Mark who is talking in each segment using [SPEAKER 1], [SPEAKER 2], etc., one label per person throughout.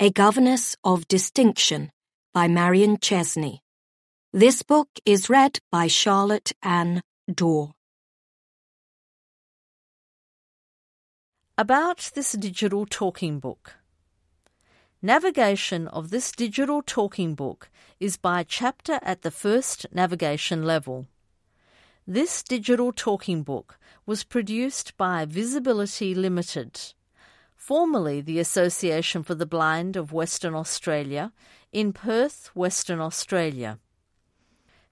[SPEAKER 1] A Governess of Distinction by Marion Chesney. This book is read by Charlotte Anne Dore.
[SPEAKER 2] About this digital talking book. Navigation of this digital talking book is by chapter at the first navigation level. This digital talking book was produced by VisAbility Limited formerly the Association for the Blind of Western Australia, in Perth, Western Australia.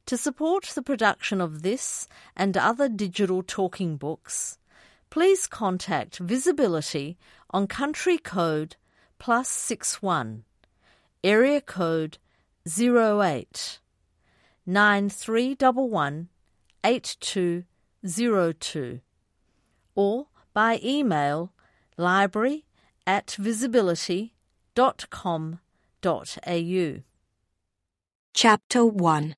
[SPEAKER 2] To support the production of this and other digital talking books, please contact VisAbility on country code plus 61, area code 08 9311 8202, or by email library at visability.com.au.
[SPEAKER 1] Chapter 1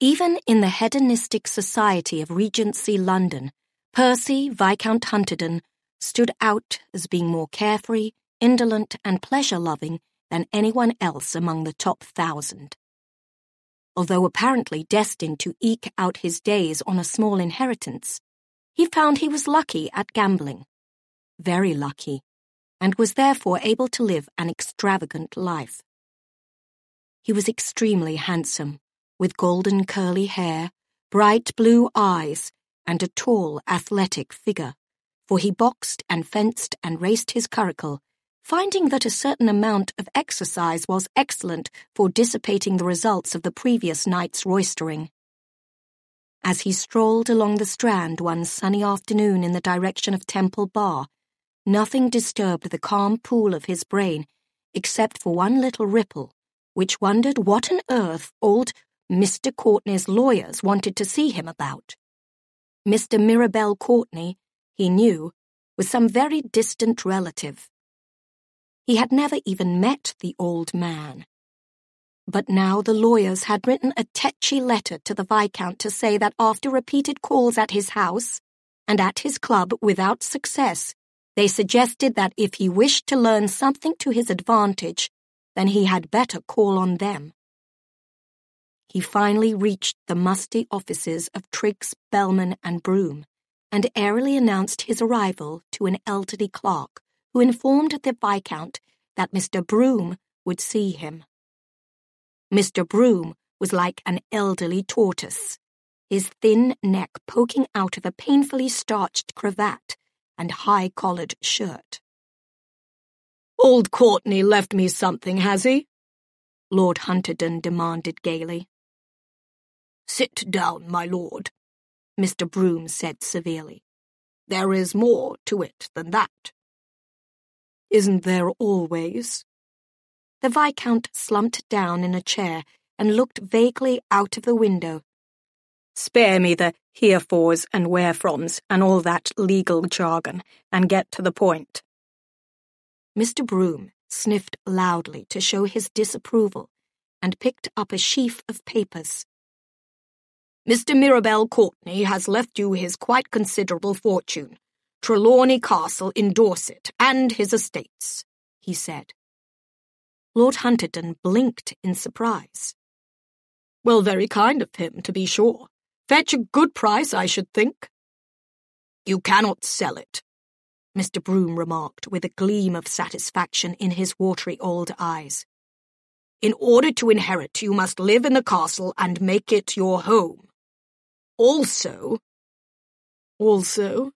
[SPEAKER 1] Even in the hedonistic society of Regency London, Percy Viscount Hunterdon stood out as being more carefree, indolent, and pleasure loving than anyone else among the top thousand. Although apparently destined to eke out his days on a small inheritance, he found he was lucky at gambling. Very lucky, and was therefore able to live an extravagant life. He was extremely handsome, with golden curly hair, bright blue eyes, and a tall, athletic figure, for he boxed and fenced and raced his curricle, finding that a certain amount of exercise was excellent for dissipating the results of the previous night's roistering. As he strolled along the Strand one sunny afternoon in the direction of Temple Bar, nothing disturbed the calm pool of his brain except for one little ripple, which wondered what on earth old Mr. Courtney's lawyers wanted to see him about. Mr. Mirabel Courtney, he knew, was some very distant relative. He had never even met the old man. But now the lawyers had written a tetchy letter to the Viscount to say that after repeated calls at his house and at his club without success, they suggested that if he wished to learn something to his advantage, then he had better call on them. He finally reached the musty offices of Triggs, Bellman, and Broom, and airily announced his arrival to an elderly clerk, who informed the Viscount that Mr. Broom would see him. Mr. Broom was like an elderly tortoise, his thin neck poking out of a painfully starched cravat and high-collared shirt. Old Courtney left me something, has he? Lord Hunterdon demanded gaily. Sit down, my lord, Mr. Broom said severely. There is more to it than that. Isn't there always? The Viscount slumped down in a chair and looked vaguely out of the window. Spare me the herefores and wherefroms and all that legal jargon, and get to the point. Mr. Broom sniffed loudly to show his disapproval and picked up a sheaf of papers. Mr. Mirabel Courtney has left you his quite considerable fortune, Trelawney Castle in Dorset, and his estates, he said. Lord Hunterdon blinked in surprise. Well, very kind of him, to be sure. Fetch a good price, I should think. You cannot sell it, Mr. Broom remarked with a gleam of satisfaction in his watery old eyes. In order to inherit, you must live in the castle and make it your home. Also, also,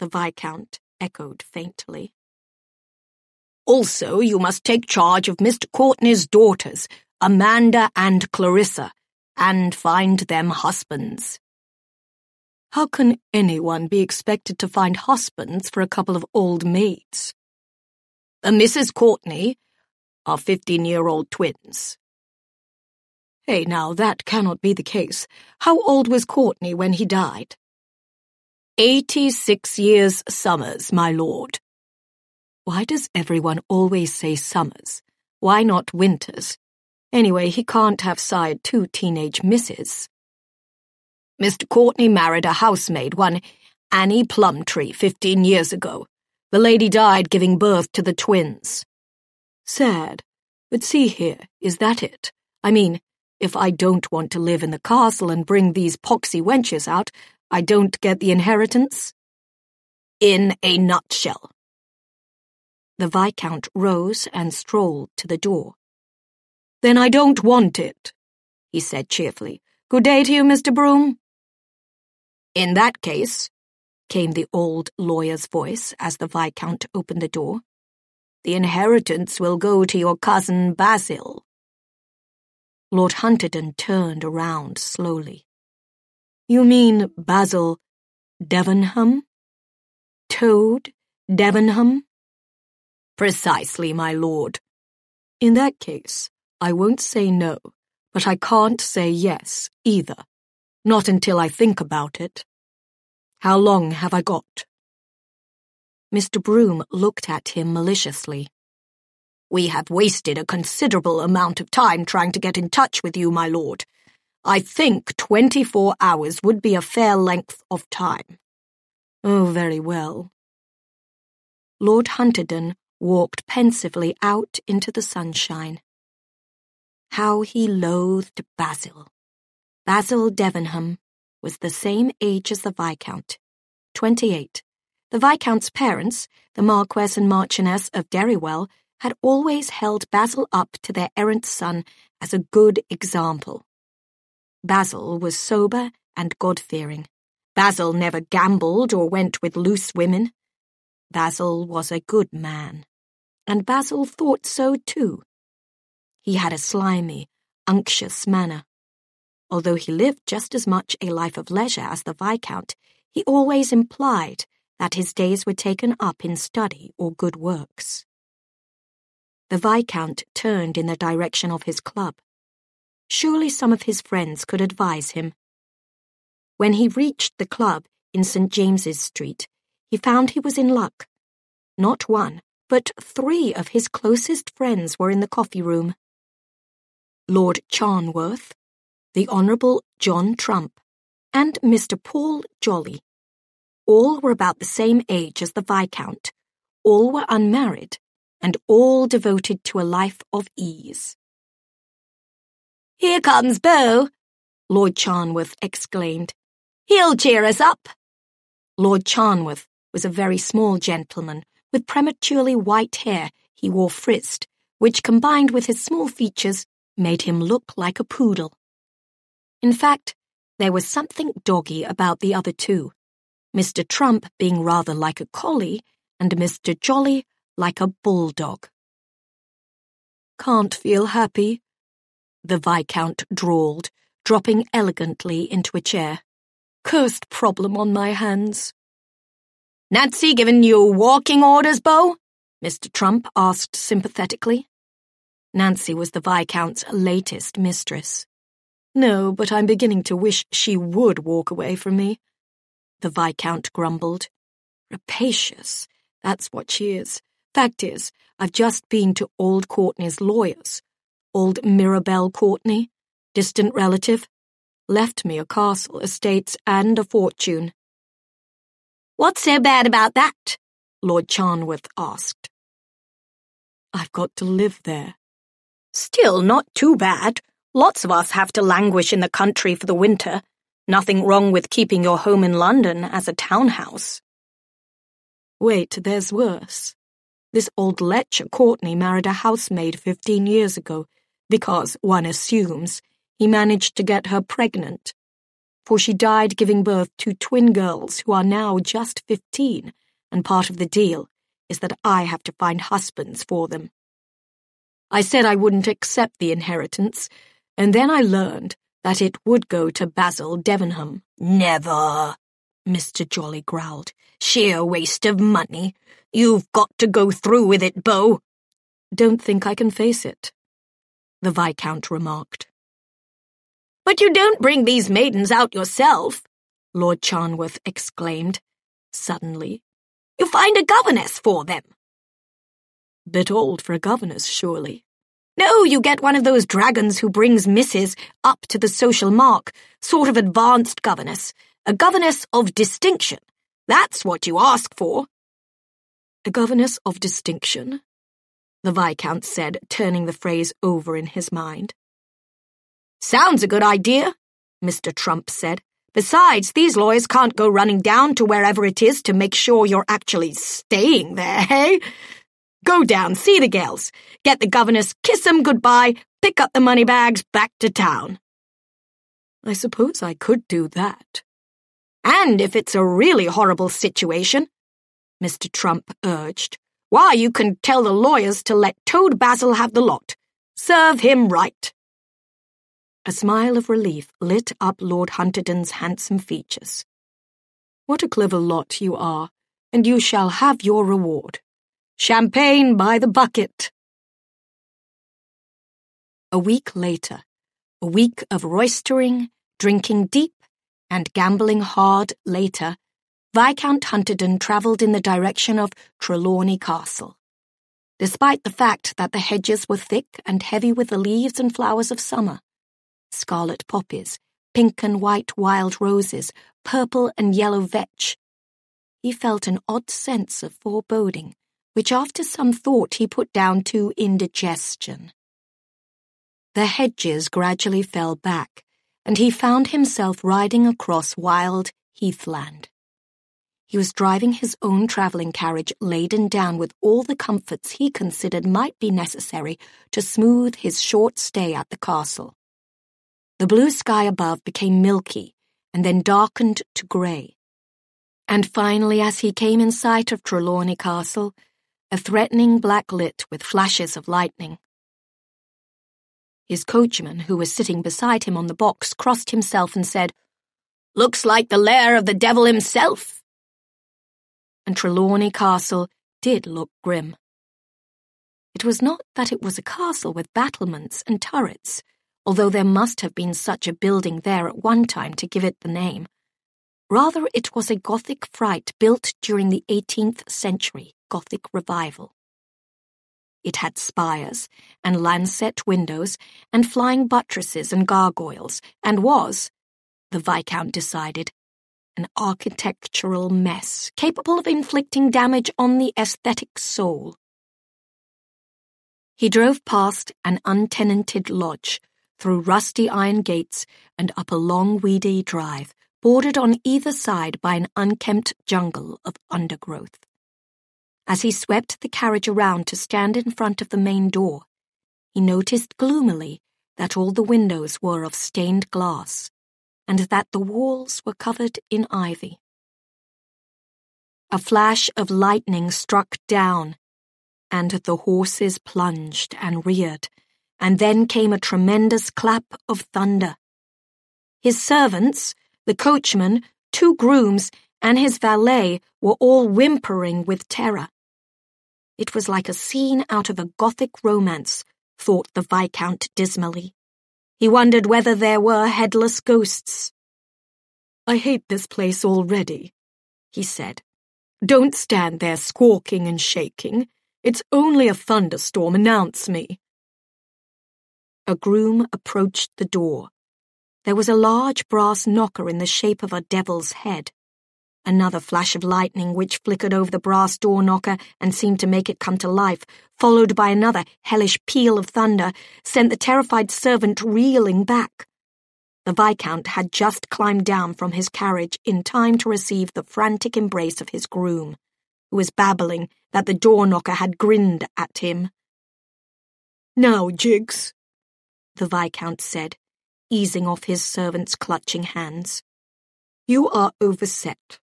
[SPEAKER 1] the Viscount echoed faintly. Also, you must take charge of Mr. Courtney's daughters, Amanda and Clarissa, and find them husbands. How can anyone be expected to find husbands for a couple of old maids? The Mrs. Courtney are fifteen-year-old twins. Hey, now, that cannot be the case. How old was Courtney when he died? Eighty-six years summers, my lord. Why does everyone always say summers? Why not winters? Anyway, he can't have sired two teenage misses. Mr. Courtney married a housemaid, one Annie Plumtree, fifteen years ago. The lady died giving birth to the twins. Sad. But see here, is that it? I mean, if I don't want to live in the castle and bring these poxy wenches out, I don't get the inheritance? In a nutshell. The Viscount rose and strolled to the door. Then I don't want it, he said cheerfully. Good day to you, Mr. Broom. In that case, came the old lawyer's voice as the Viscount opened the door, the inheritance will go to your cousin Basil. Lord Hunterdon turned around slowly. You mean Basil Debenham? Toad Debenham? Precisely, my lord. In that case, I won't say no, but I can't say yes either. Not until I think about it. How long have I got? Mr. Broom looked at him maliciously. We have wasted a considerable amount of time trying to get in touch with you, my lord. I think twenty-four hours would be a fair length of time. Oh, very well. Lord Hunterdon walked pensively out into the sunshine. How he loathed Basil. Basil Debenham was the same age as the Viscount, twenty-eight. The Viscount's parents, the Marquess and Marchioness of Derrywell, had always held Basil up to their errant son as a good example. Basil was sober and God-fearing. Basil never gambled or went with loose women. Basil was a good man, and Basil thought so too. He had a slimy, unctuous manner. Although he lived just as much a life of leisure as the Viscount, he always implied that his days were taken up in study or good works. The Viscount turned in the direction of his club. Surely some of his friends could advise him. When he reached the club in St. James's Street, he found he was in luck. Not one, but three of his closest friends were in the coffee room. Lord Charnworth, the Honourable John Trump, and Mr. Paul Jolly. All were about the same age as the Viscount. All were unmarried and all devoted to a life of ease. Here comes Beau, Lord Charnworth exclaimed. He'll cheer us up. Lord Charnworth was a very small gentleman with prematurely white hair he wore frizzed, which combined with his small features made him look like a poodle. In fact, there was something doggy about the other two, Mr. Trump being rather like a collie and Mr. Jolly like a bulldog. Can't feel happy, the Viscount drawled, dropping elegantly into a chair. Cursed problem on my hands. Nancy given you walking orders, Beau? Mr. Trump asked sympathetically. Nancy was the Viscount's latest mistress. No, but I'm beginning to wish she would walk away from me. The Viscount grumbled. Rapacious, that's what she is. Fact is, I've just been to old Courtney's lawyers. Old Mirabel Courtney, distant relative, left me a castle, estates, and a fortune. What's so bad about that? Lord Charnworth asked. I've got to live there. Still not too bad. Lots of us have to languish in the country for the winter. Nothing wrong with keeping your home in London as a townhouse. Wait, there's worse. This old lecher Courtney married a housemaid fifteen years ago because, one assumes, he managed to get her pregnant. For she died giving birth to twin girls who are now just fifteen, and part of the deal is that I have to find husbands for them. I said I wouldn't accept the inheritance, and then I learned that it would go to Basil Debenham. Never, Mr. Jolly growled. Sheer waste of money. You've got to go through with it, Beau. Don't think I can face it, the Viscount remarked. But you don't bring these maidens out yourself, Lord Charnworth exclaimed, suddenly. You find a governess for them. Bit old for a governess, surely. No, you get one of those dragons who brings misses up to the social mark, sort of advanced governess, a governess of distinction. That's what you ask for. A governess of distinction, the Viscount said, turning the phrase over in his mind. Sounds a good idea, Mr. Trump said. Besides, these lawyers can't go running down to wherever it is to make sure you're actually staying there, hey? Go down, see the girls, get the governess, kiss kiss 'em goodbye, pick up the money bags, back to town. I suppose I could do that. And if it's a really horrible situation, Mr. Trump urged, why, you can tell the lawyers to let Toad Basil have the lot. Serve him right. A smile of relief lit up Lord Hunterdon's handsome features. What a clever lot you are, and you shall have your reward. Champagne by the bucket. A week later, a week of roistering, drinking deep, and gambling hard later, Viscount Hunterdon travelled in the direction of Trelawney Castle. Despite the fact that the hedges were thick and heavy with the leaves and flowers of summer, scarlet poppies, pink and white wild roses, purple and yellow vetch. He felt an odd sense of foreboding, which after some thought he put down to indigestion. The hedges gradually fell back, and he found himself riding across wild heathland. He was driving his own travelling carriage laden down with all the comforts he considered might be necessary to smooth his short stay at the castle. The blue sky above became milky and then darkened to grey. And finally, as he came in sight of Trelawney Castle, a threatening black lit with flashes of lightning. His coachman, who was sitting beside him on the box, crossed himself and said, Looks like the lair of the devil himself. And Trelawney Castle did look grim. It was not that it was a castle with battlements and turrets, although there must have been such a building there at one time to give it the name. Rather, it was a Gothic fright built during the 18th century Gothic revival. It had spires and lancet windows and flying buttresses and gargoyles, and was, the Viscount decided, an architectural mess capable of inflicting damage on the aesthetic soul. He drove past an untenanted lodge through rusty iron gates and up a long weedy drive, bordered on either side by an unkempt jungle of undergrowth. As he swept the carriage around to stand in front of the main door, he noticed gloomily that all the windows were of stained glass, and that the walls were covered in ivy. A flash of lightning struck down, and the horses plunged and reared and then came a tremendous clap of thunder. His servants, the coachman, two grooms, and his valet were all whimpering with terror. It was like a scene out of a Gothic romance, thought the Viscount dismally. He wondered whether there were headless ghosts. I hate this place already, he said. Don't stand there squawking and shaking. It's only a thunderstorm, announce me. A groom approached the door. There was a large brass knocker in the shape of a devil's head. Another flash of lightning which flickered over the brass door knocker and seemed to make it come to life, followed by another hellish peal of thunder, sent the terrified servant reeling back. The Viscount had just climbed down from his carriage in time to receive the frantic embrace of his groom, who was babbling that the door knocker had grinned at him. Now, Jiggs, the Viscount said, easing off his servant's clutching hands. You are overset.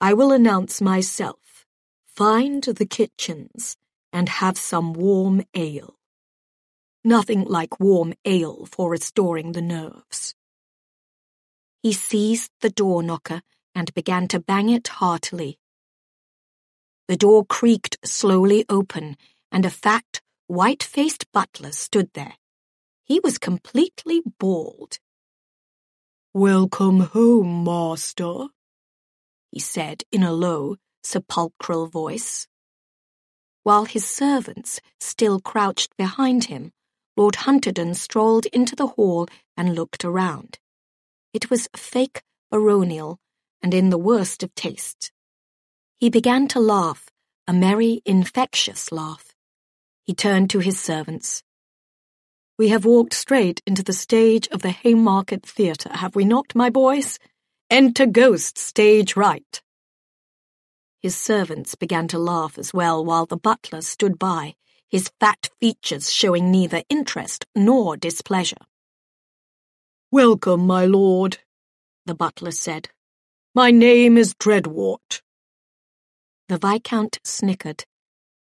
[SPEAKER 1] I will announce myself. Find the kitchens and have some warm ale. Nothing like warm ale for restoring the nerves. He seized the door knocker and began to bang it heartily. The door creaked slowly open, and a fat, white-faced butler stood there, he was completely bald. Welcome home, master, he said in a low, sepulchral voice. While his servants still crouched behind him, Lord Hunterdon strolled into the hall and looked around. It was fake baronial and in the worst of taste. He began to laugh, a merry, infectious laugh. He turned to his servants. We have walked straight into the stage of the Haymarket Theatre, have we not, my boys? Enter Ghost, stage right. His servants began to laugh as well while the butler stood by, his fat features showing neither interest nor displeasure. Welcome, my lord, the butler said. My name is Dreadwort. The Viscount snickered.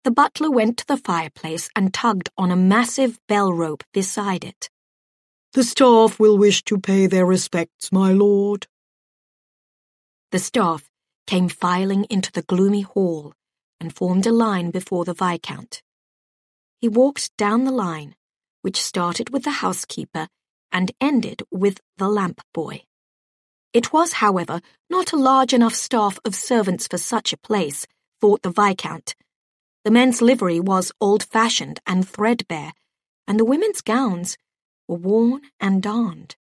[SPEAKER 1] The butler went to the fireplace and tugged on a massive bell rope beside it. The staff will wish to pay their respects, my lord. The staff came filing into the gloomy hall and formed a line before the Viscount. He walked down the line, which started with the housekeeper and ended with the lamp boy. It was, however, not a large enough staff of servants for such a place, thought the Viscount. The men's livery was old-fashioned and threadbare, and the women's gowns were worn and darned.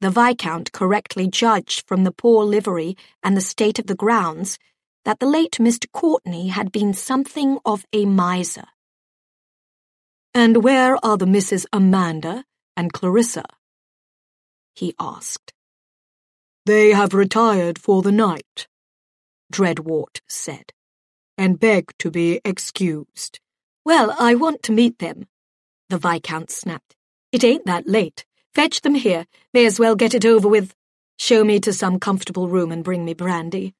[SPEAKER 1] The Viscount correctly judged from the poor livery and the state of the grounds that the late Mr. Courtenay had been something of a miser. And where are the Misses Amanda and Clarissa? he asked. They have retired for the night, Dreadwort said, and beg to be excused. Well, I want to meet them, the Viscount snapped. It ain't that late. Fetch them here. May as well get it over with. Show me to some comfortable room and bring me brandy.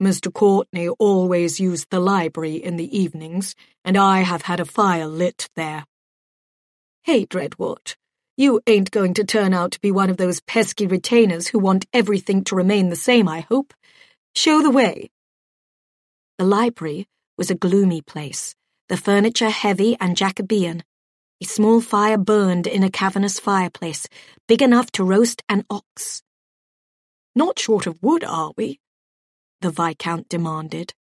[SPEAKER 1] Mr. Courtenay always used the library in the evenings, and I have had a fire lit there. Hey, Dreadwort, you ain't going to turn out to be one of those pesky retainers who want everything to remain the same, I hope. Show the way. The library was a gloomy place, the furniture heavy and Jacobean. A small fire burned in a cavernous fireplace, big enough to roast an ox. Not short of wood, are we? The Viscount demanded.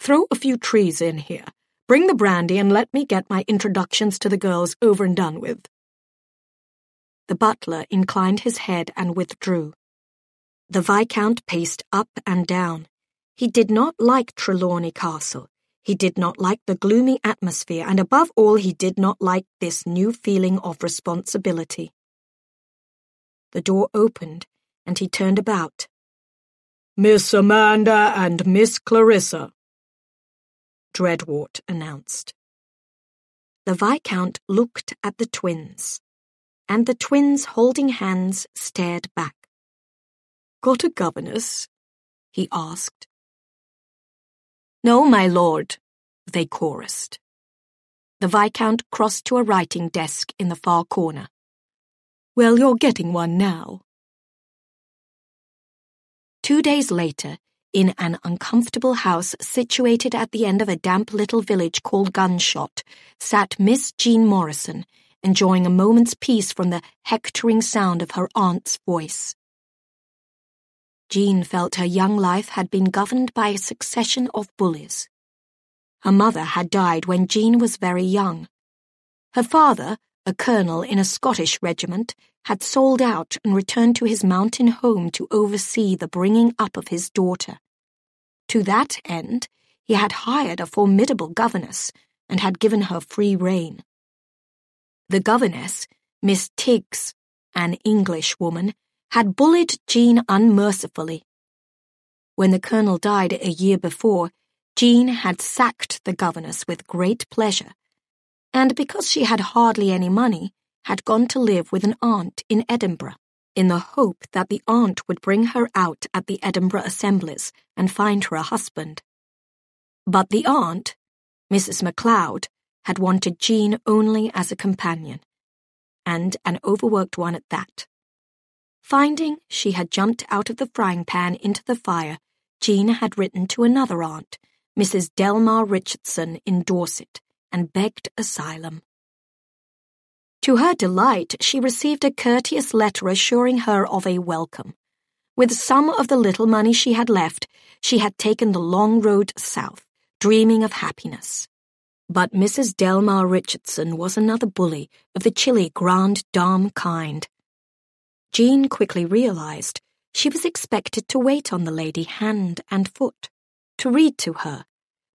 [SPEAKER 1] Throw a few trees in here. Bring the brandy and let me get my introductions to the girls over and done with. The butler inclined his head and withdrew. The Viscount paced up and down. He did not like Trelawney Castle. He did not like the gloomy atmosphere, and above all, he did not like this new feeling of responsibility. The door opened, and he turned about. Miss Amanda and Miss Clarissa, Dreadwort announced. The Viscount looked at the twins and the twins holding hands stared back. Got a governess? he asked. No, my lord, they chorused. The Viscount crossed to a writing desk in the far corner. Well, you're getting one now. Two days later, in an uncomfortable house situated at the end of a damp little village called Gunshot, sat Miss Jean Morrison enjoying a moment's peace from the hectoring sound of her aunt's voice. Jean felt her young life had been governed by a succession of bullies. Her mother had died when Jean was very young. Her father, a colonel in a Scottish regiment, had sold out and returned to his mountain home to oversee the bringing up of his daughter. To that end, he had hired a formidable governess and had given her free rein. The governess, Miss Tiggs, an English woman, had bullied Jean unmercifully. When the colonel died a year before, Jean had sacked the governess with great pleasure, and because she had hardly any money, had gone to live with an aunt in Edinburgh, in the hope that the aunt would bring her out at the Edinburgh assemblies and find her a husband. But the aunt, Mrs. MacLeod, had wanted Jean only as a companion, and an overworked one at that. Finding she had jumped out of the frying pan into the fire, Jean had written to another aunt, Mrs. Delmar Richardson in Dorset, and begged asylum. To her delight, she received a courteous letter assuring her of a welcome. With some of the little money she had left, she had taken the long road south, dreaming of happiness. But Mrs. Delmar Richardson was another bully of the chilly grande dame kind. Jean quickly realized she was expected to wait on the lady hand and foot. to read to her,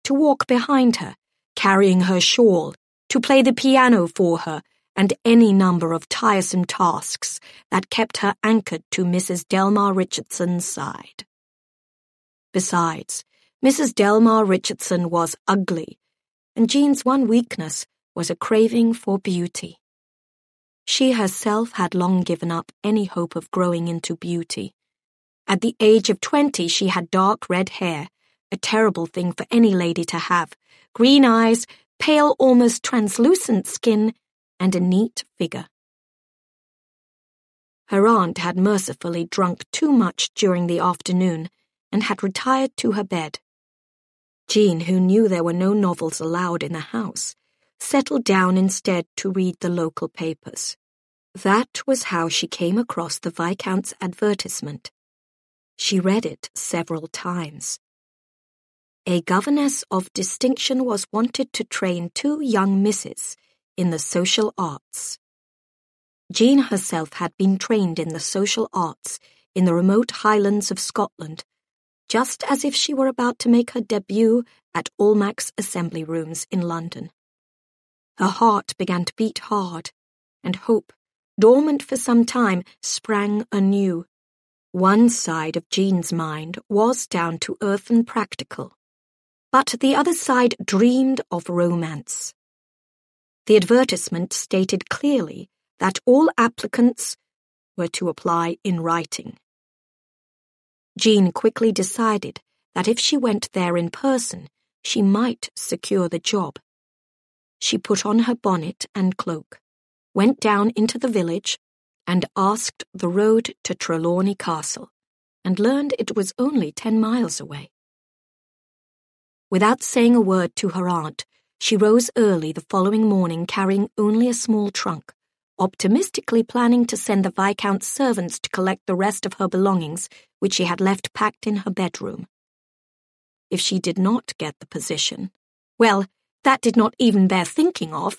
[SPEAKER 1] to walk behind her, carrying her shawl, to play the piano for her, and any number of tiresome tasks that kept her anchored to Mrs. Delmar Richardson's side. Besides, Mrs. Delmar Richardson was ugly, and Jean's one weakness was a craving for beauty. She herself had long given up any hope of growing into beauty. At the age of twenty, she had dark red hair, a terrible thing for any lady to have, green eyes, pale, almost translucent skin, and a neat figure. Her aunt had mercifully drunk too much during the afternoon and had retired to her bed. Jean, who knew there were no novels allowed in the house, settled down instead to read the local papers. That was how she came across the Viscount's advertisement. She read it several times. A governess of distinction was wanted to train two young misses in the social arts. Jean herself had been trained in the social arts in the remote highlands of Scotland, just as if she were about to make her debut at Almack's Assembly Rooms in London. Her heart began to beat hard, and hope, dormant for some time, sprang anew. One side of Jean's mind was down to earth and practical, but the other side dreamed of romance. The advertisement stated clearly that all applicants were to apply in writing. Jean quickly decided that if she went there in person, she might secure the job. She put on her bonnet and cloak, went down into the village, and asked the road to Trelawney Castle, and learned it was only ten miles away. Without saying a word to her aunt, she rose early the following morning carrying only a small trunk, optimistically planning to send the Viscount's servants to collect the rest of her belongings, which she had left packed in her bedroom. If she did not get the position, well, that did not even bear thinking of.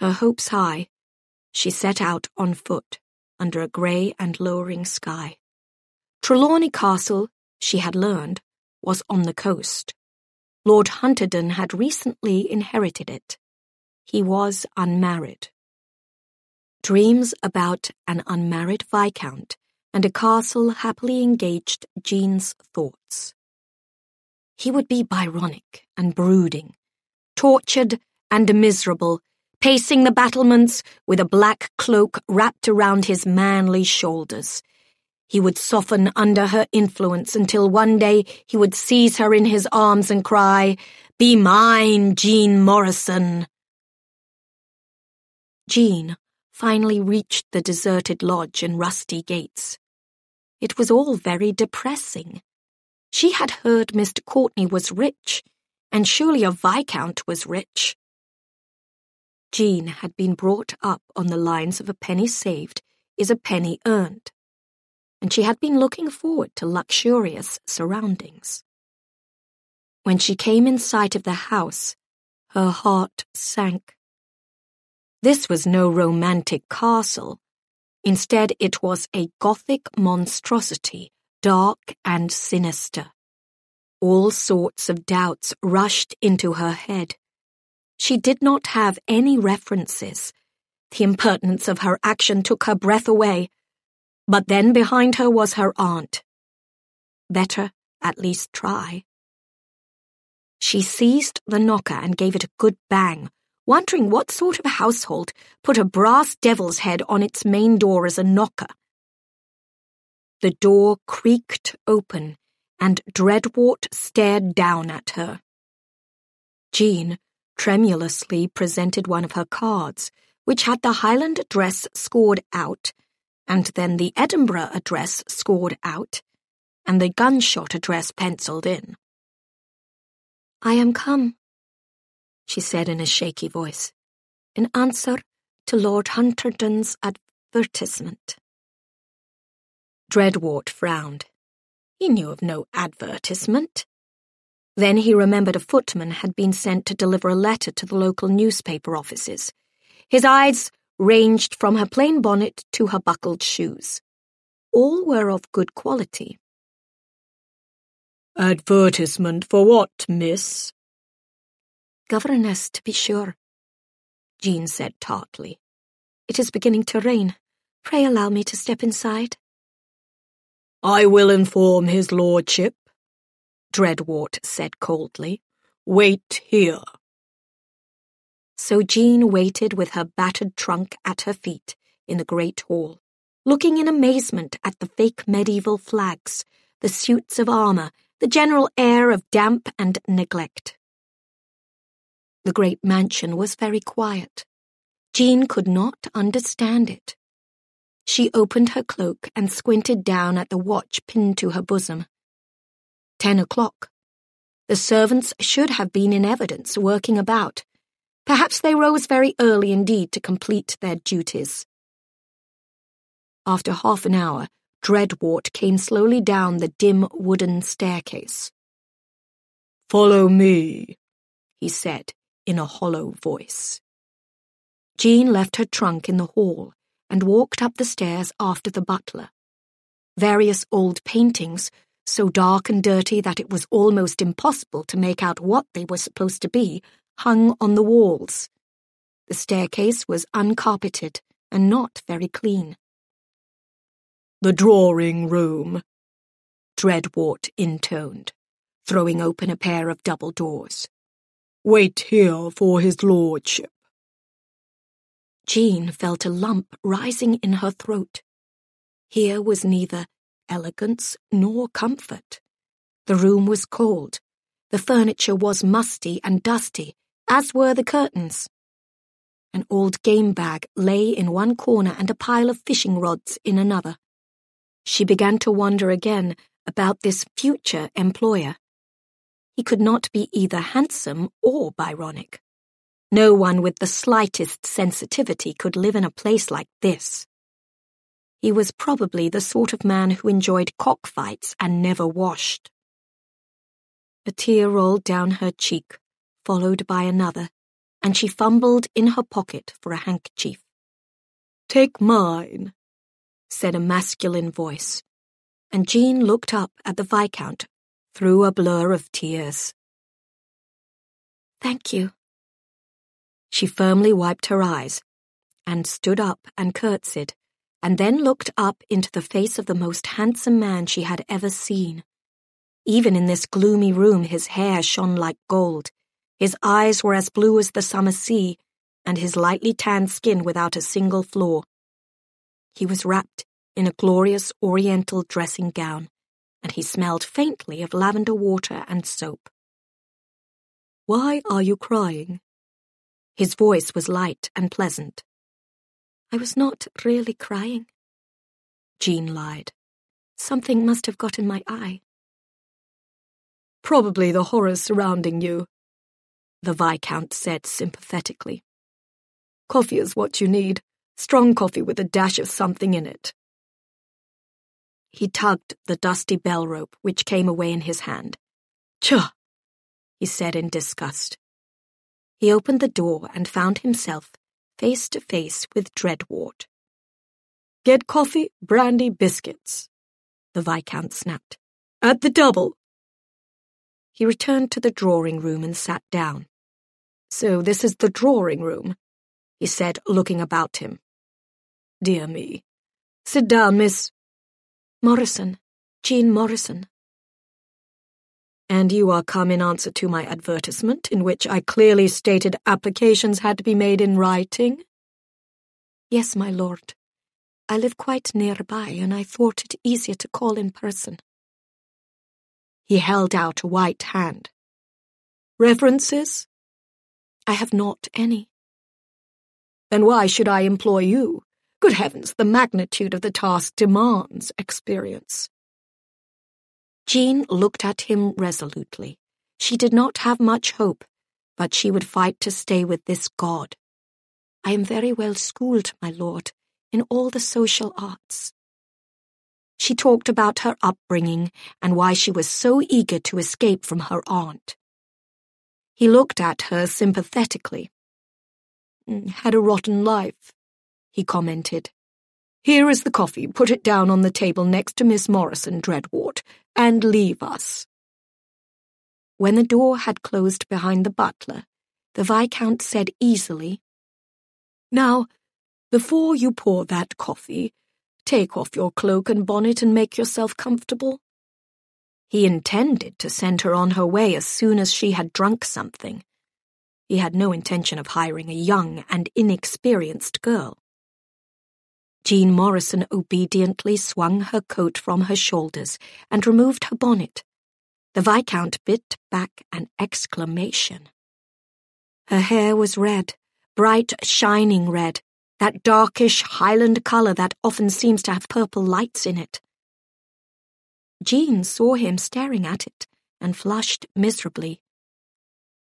[SPEAKER 1] Her hopes high, she set out on foot under a grey and lowering sky. Trelawney Castle, she had learned, was on the coast. Lord Hunterdon had recently inherited it. He was unmarried. Dreams about an unmarried Viscount and a castle happily engaged Jean's thoughts. He would be Byronic and brooding, tortured and miserable, pacing the battlements with a black cloak wrapped around his manly shoulders, he would soften under her influence until one day he would seize her in his arms and cry, Be mine, Jean Morrison. Jean finally reached the deserted lodge and rusty gates. It was all very depressing. She had heard Mr. Courtney was rich, and surely a viscount was rich. Jean had been brought up on the lines of a penny saved is a penny earned and she had been looking forward to luxurious surroundings. When she came in sight of the house, her heart sank. This was no romantic castle. Instead, it was a Gothic monstrosity, dark and sinister. All sorts of doubts rushed into her head. She did not have any references. The impertinence of her action took her breath away. But then behind her was her aunt. Better at least try. She seized the knocker and gave it a good bang, wondering what sort of a household put a brass devil's head on its main door as a knocker. The door creaked open, and Dreadwort stared down at her. Jean tremulously presented one of her cards, which had the Highland address scored out and then the Edinburgh address scored out, and the gunshot address penciled in. I am come, she said in a shaky voice, in answer to Lord Hunterdon's advertisement. Dreadwort frowned. He knew of no advertisement. Then he remembered a footman had been sent to deliver a letter to the local newspaper offices. His eyes ranged from her plain bonnet to her buckled shoes. All were of good quality.
[SPEAKER 3] Advertisement for what, miss?
[SPEAKER 1] Governess, to be sure, Jean said tartly. It is beginning to rain. Pray allow me to step inside.
[SPEAKER 3] I will inform his lordship, Dreadwort said coldly. Wait here.
[SPEAKER 1] So Jean waited with her battered trunk at her feet in the great hall, looking in amazement at the fake medieval flags, the suits of armour, the general air of damp and neglect. The great mansion was very quiet. Jean could not understand it. She opened her cloak and squinted down at the watch pinned to her bosom. Ten o'clock. The servants should have been in evidence, working about. Perhaps they rose very early indeed to complete their duties. After half an hour, Dreadwort came slowly down the dim wooden staircase.
[SPEAKER 3] Follow me,
[SPEAKER 1] he said in a hollow voice. Jean left her trunk in the hall and walked up the stairs after the butler. Various old paintings, so dark and dirty that it was almost impossible to make out what they were supposed to be, hung on the walls. The staircase was uncarpeted and not very clean.
[SPEAKER 3] The drawing room,
[SPEAKER 1] Dreadwort intoned, throwing open a pair of double doors.
[SPEAKER 3] Wait here for his lordship.
[SPEAKER 1] Jean felt a lump rising in her throat. Here was neither elegance nor comfort. The room was cold. The furniture was musty and dusty, as were the curtains. An old game bag lay in one corner and a pile of fishing rods in another. She began to wonder again about this future employer. He could not be either handsome or Byronic. No one with the slightest sensitivity could live in a place like this. He was probably the sort of man who enjoyed cockfights and never washed. A tear rolled down her cheek, followed by another, and she fumbled in her pocket for a handkerchief.
[SPEAKER 3] Take mine,
[SPEAKER 1] said a masculine voice, and Jean looked up at the Viscount through a blur of tears. Thank you. She firmly wiped her eyes and stood up and curtsied, and then looked up into the face of the most handsome man she had ever seen. Even in this gloomy room, his hair shone like gold, his eyes were as blue as the summer sea, and his lightly tanned skin without a single flaw. He was wrapped in a glorious oriental dressing gown, and he smelled faintly of lavender water and soap.
[SPEAKER 3] Why are you crying?
[SPEAKER 1] His voice was light and pleasant. I was not really crying. Jean lied. Something must have got in my eye.
[SPEAKER 3] Probably the horrors surrounding you, the Viscount said sympathetically. Coffee is what you need. Strong coffee with a dash of something in it.
[SPEAKER 1] He tugged the dusty bell rope which came away in his hand.
[SPEAKER 3] Tchah!
[SPEAKER 1] he said in disgust. He opened the door and found himself face to face with Dreadwort.
[SPEAKER 3] Get coffee, brandy, biscuits, the Viscount snapped. At the double.
[SPEAKER 1] He returned to the drawing room and sat down.
[SPEAKER 3] So this is the drawing room, he said, looking about him. Dear me. Sit down, miss.
[SPEAKER 1] Morrison, Jean Morrison.
[SPEAKER 3] And you are come in answer to my advertisement, in which I clearly stated applications had to be made in writing?
[SPEAKER 1] Yes, my lord. I live quite nearby, and I thought it easier to call in person.
[SPEAKER 3] He held out a white hand. References?
[SPEAKER 1] I have not any.
[SPEAKER 3] Then why should I employ you? Good heavens, the magnitude of the task demands experience.
[SPEAKER 1] Jean looked at him resolutely. She did not have much hope, but she would fight to stay with this god. I am very well schooled, my lord, in all the social arts. She talked about her upbringing and why she was so eager to escape from her aunt. He looked at her sympathetically.
[SPEAKER 3] Mm, had a rotten life, he commented. Here is the coffee. Put it down on the table next to Miss Morrison, Dreadwort, and leave us.
[SPEAKER 1] When the door had closed behind the butler, the Viscount said easily, Now, before you pour that coffee, take off your cloak and bonnet and make yourself comfortable. He intended to send her on her way as soon as she had drunk something. He had no intention of hiring a young and inexperienced girl. Jean Morrison obediently swung her coat from her shoulders and removed her bonnet. The Viscount bit back an exclamation. Her hair was red, bright, shining red, that darkish Highland colour that often seems to have purple lights in it. Jean saw him staring at it and flushed miserably.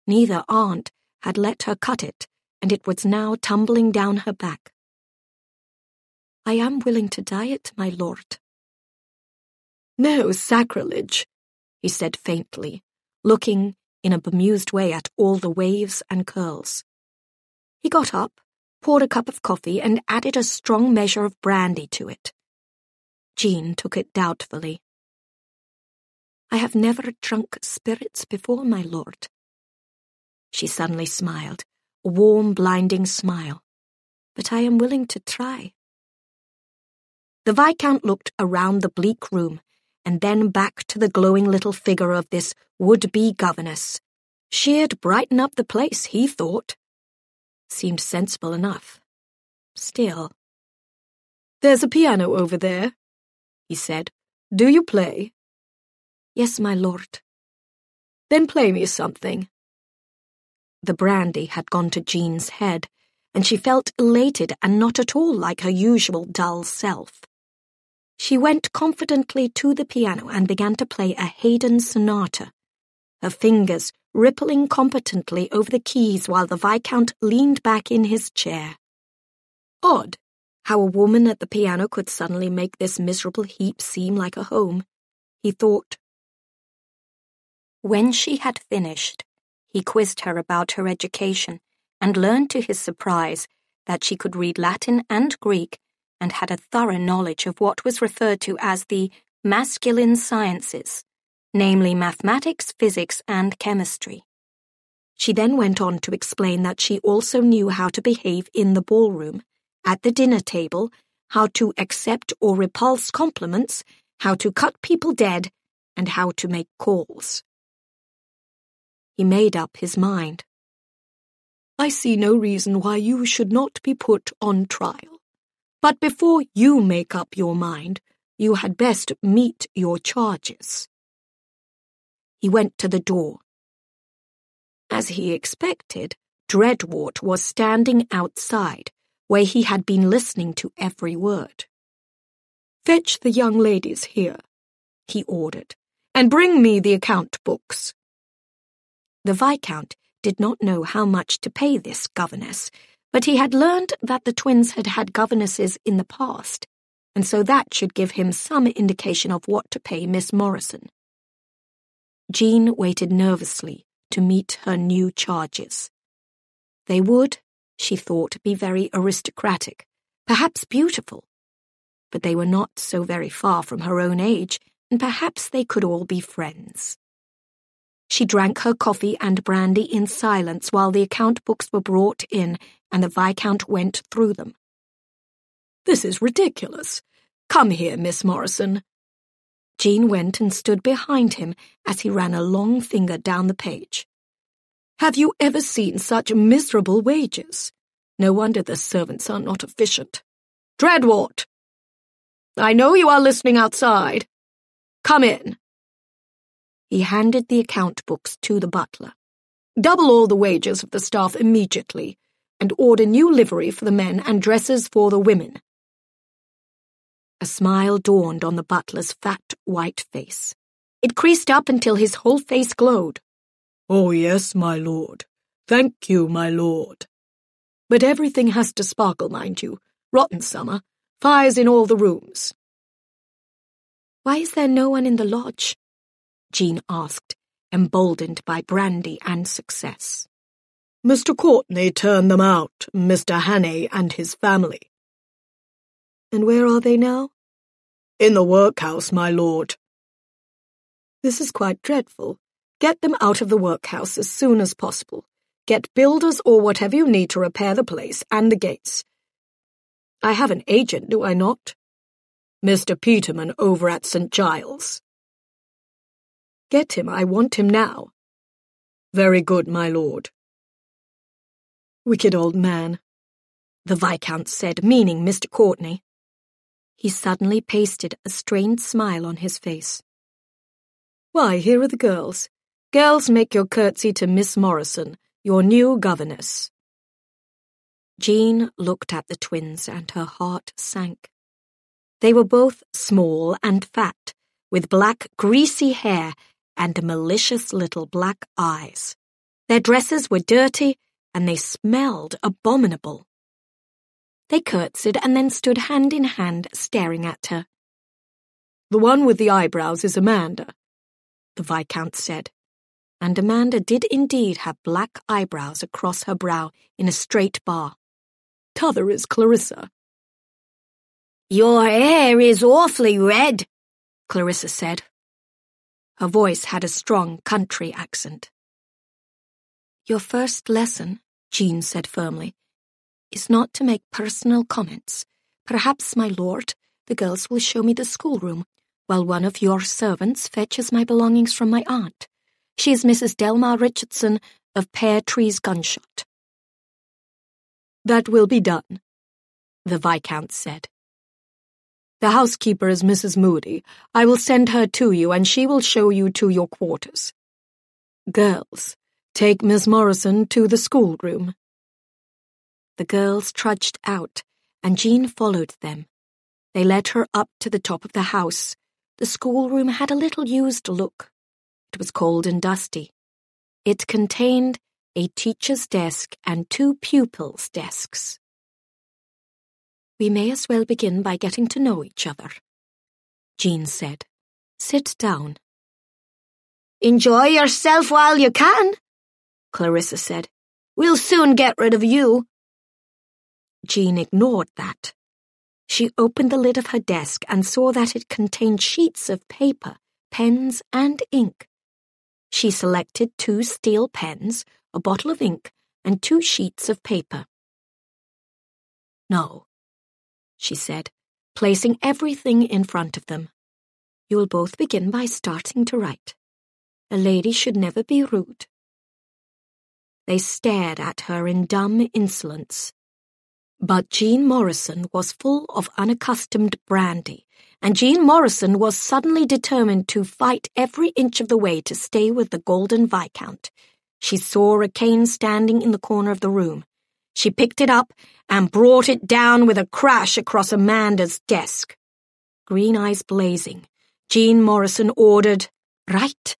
[SPEAKER 1] Neither aunt had let her cut it, and it was now tumbling down her back. I am willing to dye it, my lord. No sacrilege, he said faintly, looking in a bemused way at all the waves and curls. He got up, poured a cup of coffee, and added a strong measure of brandy to it. Jean took it doubtfully. I have never drunk spirits before, my lord. She suddenly smiled, a warm, blinding smile. But I am willing to try. The Viscount looked around the bleak room and then back to the glowing little figure of this would-be governess. She'd brighten up the place, he thought. Seemed sensible enough. Still. There's a piano over there, he said. Do you play? Yes, my lord. Then play me something. The brandy had gone to Jean's head, and she felt elated and not at all like her usual dull self. She went confidently to the piano and began to play a Haydn sonata, her fingers rippling competently over the keys while the Viscount leaned back in his chair. Odd how a woman at the piano could suddenly make this miserable heap seem like a home, he thought. When she had finished, he quizzed her about her education and learned to his surprise that she could read Latin and Greek and had a thorough knowledge of what was referred to as the masculine sciences, namely mathematics, physics, and chemistry. She then went on to explain that she also knew how to behave in the ballroom, at the dinner table, how to accept or repulse compliments, how to cut people dead, and how to make calls. He made up his mind. I see no reason why you should not be put on trial. But before you make up your mind, you had best meet your charges. He went to the door. As he expected, Dreadwort was standing outside, where he had been listening to every word. Fetch the young ladies here, he ordered, and bring me the account books. The Viscount did not know how much to pay this governess, but he had learned that the twins had had governesses in the past, and so that should give him some indication of what to pay Miss Morrison. Jean waited nervously to meet her new charges. They would, she thought, be very aristocratic, perhaps beautiful, but they were not so very far from her own age, and perhaps they could all be friends. She drank her coffee and brandy in silence while the account books were brought in and the Viscount went through them. This is ridiculous. Come here, Miss Morrison. Jean went and stood behind him as he ran a long finger down the page. Have you ever seen such miserable wages? No wonder the servants are not efficient. Dreadwort! I know you are listening outside. Come in. He handed the account books to the butler. Double all the wages of the staff immediately, and order new livery for the men and dresses for the women. A smile dawned on the butler's fat, white face. It creased up until his whole face glowed. Oh, yes, my lord. Thank you, my lord. But everything has to sparkle, mind you. Rotten summer. Fires in all the rooms. Why is there no one in the lodge? Jean asked, emboldened by brandy and success. Mr. Courtney turned them out, Mr. Hannay and his family. And where are they now? In the workhouse, my lord. This is quite dreadful. Get them out of the workhouse as soon as possible. Get builders or whatever you need to repair the place and the gates. I have an agent, do I not? Mr. Peterman over at St. Giles. Get him, I want him now. Very good, my lord. Wicked old man, the Viscount said, meaning Mr. Courtney. He suddenly pasted a strained smile on his face. Why, here are the girls. Girls, make your curtsy to Miss Morrison, your new governess. Jean looked at the twins and her heart sank. They were both small and fat, with black, greasy hair and malicious little black eyes. Their dresses were dirty and they smelled abominable. They curtsied and then stood hand in hand staring at her. The one with the eyebrows is Amanda, the Viscount said. And Amanda did indeed have black eyebrows across her brow in a straight bar. T'other is Clarissa.
[SPEAKER 4] Your hair is awfully red, Clarissa said.
[SPEAKER 1] Her voice had a strong country accent. Your first lesson, Jean said firmly, is not to make personal comments. Perhaps, my lord, the girls will show me the schoolroom, while one of your servants fetches my belongings from my aunt. She is Mrs. Delmar Richardson of Pear Trees Gunshot. That will be done, the Viscount said. The housekeeper is Mrs. Moody. I will send her to you, and she will show you to your quarters. Girls, take Miss Morrison to the schoolroom. The girls trudged out, and Jean followed them. They led her up to the top of the house. The schoolroom had a little used look. It was cold and dusty. It contained a teacher's desk and two pupils' desks. We may as well begin by getting to know each other, Jean said. Sit down.
[SPEAKER 4] Enjoy yourself while you can, Clarissa said. We'll soon get rid of you.
[SPEAKER 1] Jean ignored that. She opened the lid of her desk and saw that it contained sheets of paper, pens, and ink. She selected two steel pens, a bottle of ink, and two sheets of paper. No, she said, placing everything in front of them. You will both begin by starting to write. A lady should never be rude. They stared at her in dumb insolence. But Jean Morrison was full of unaccustomed brandy, and Jean Morrison was suddenly determined to fight every inch of the way to stay with the Golden Viscount. She saw a cane standing in the corner of the room. She picked it up and brought it down with a crash across Amanda's desk. Green eyes blazing, Jean Morrison ordered, Write.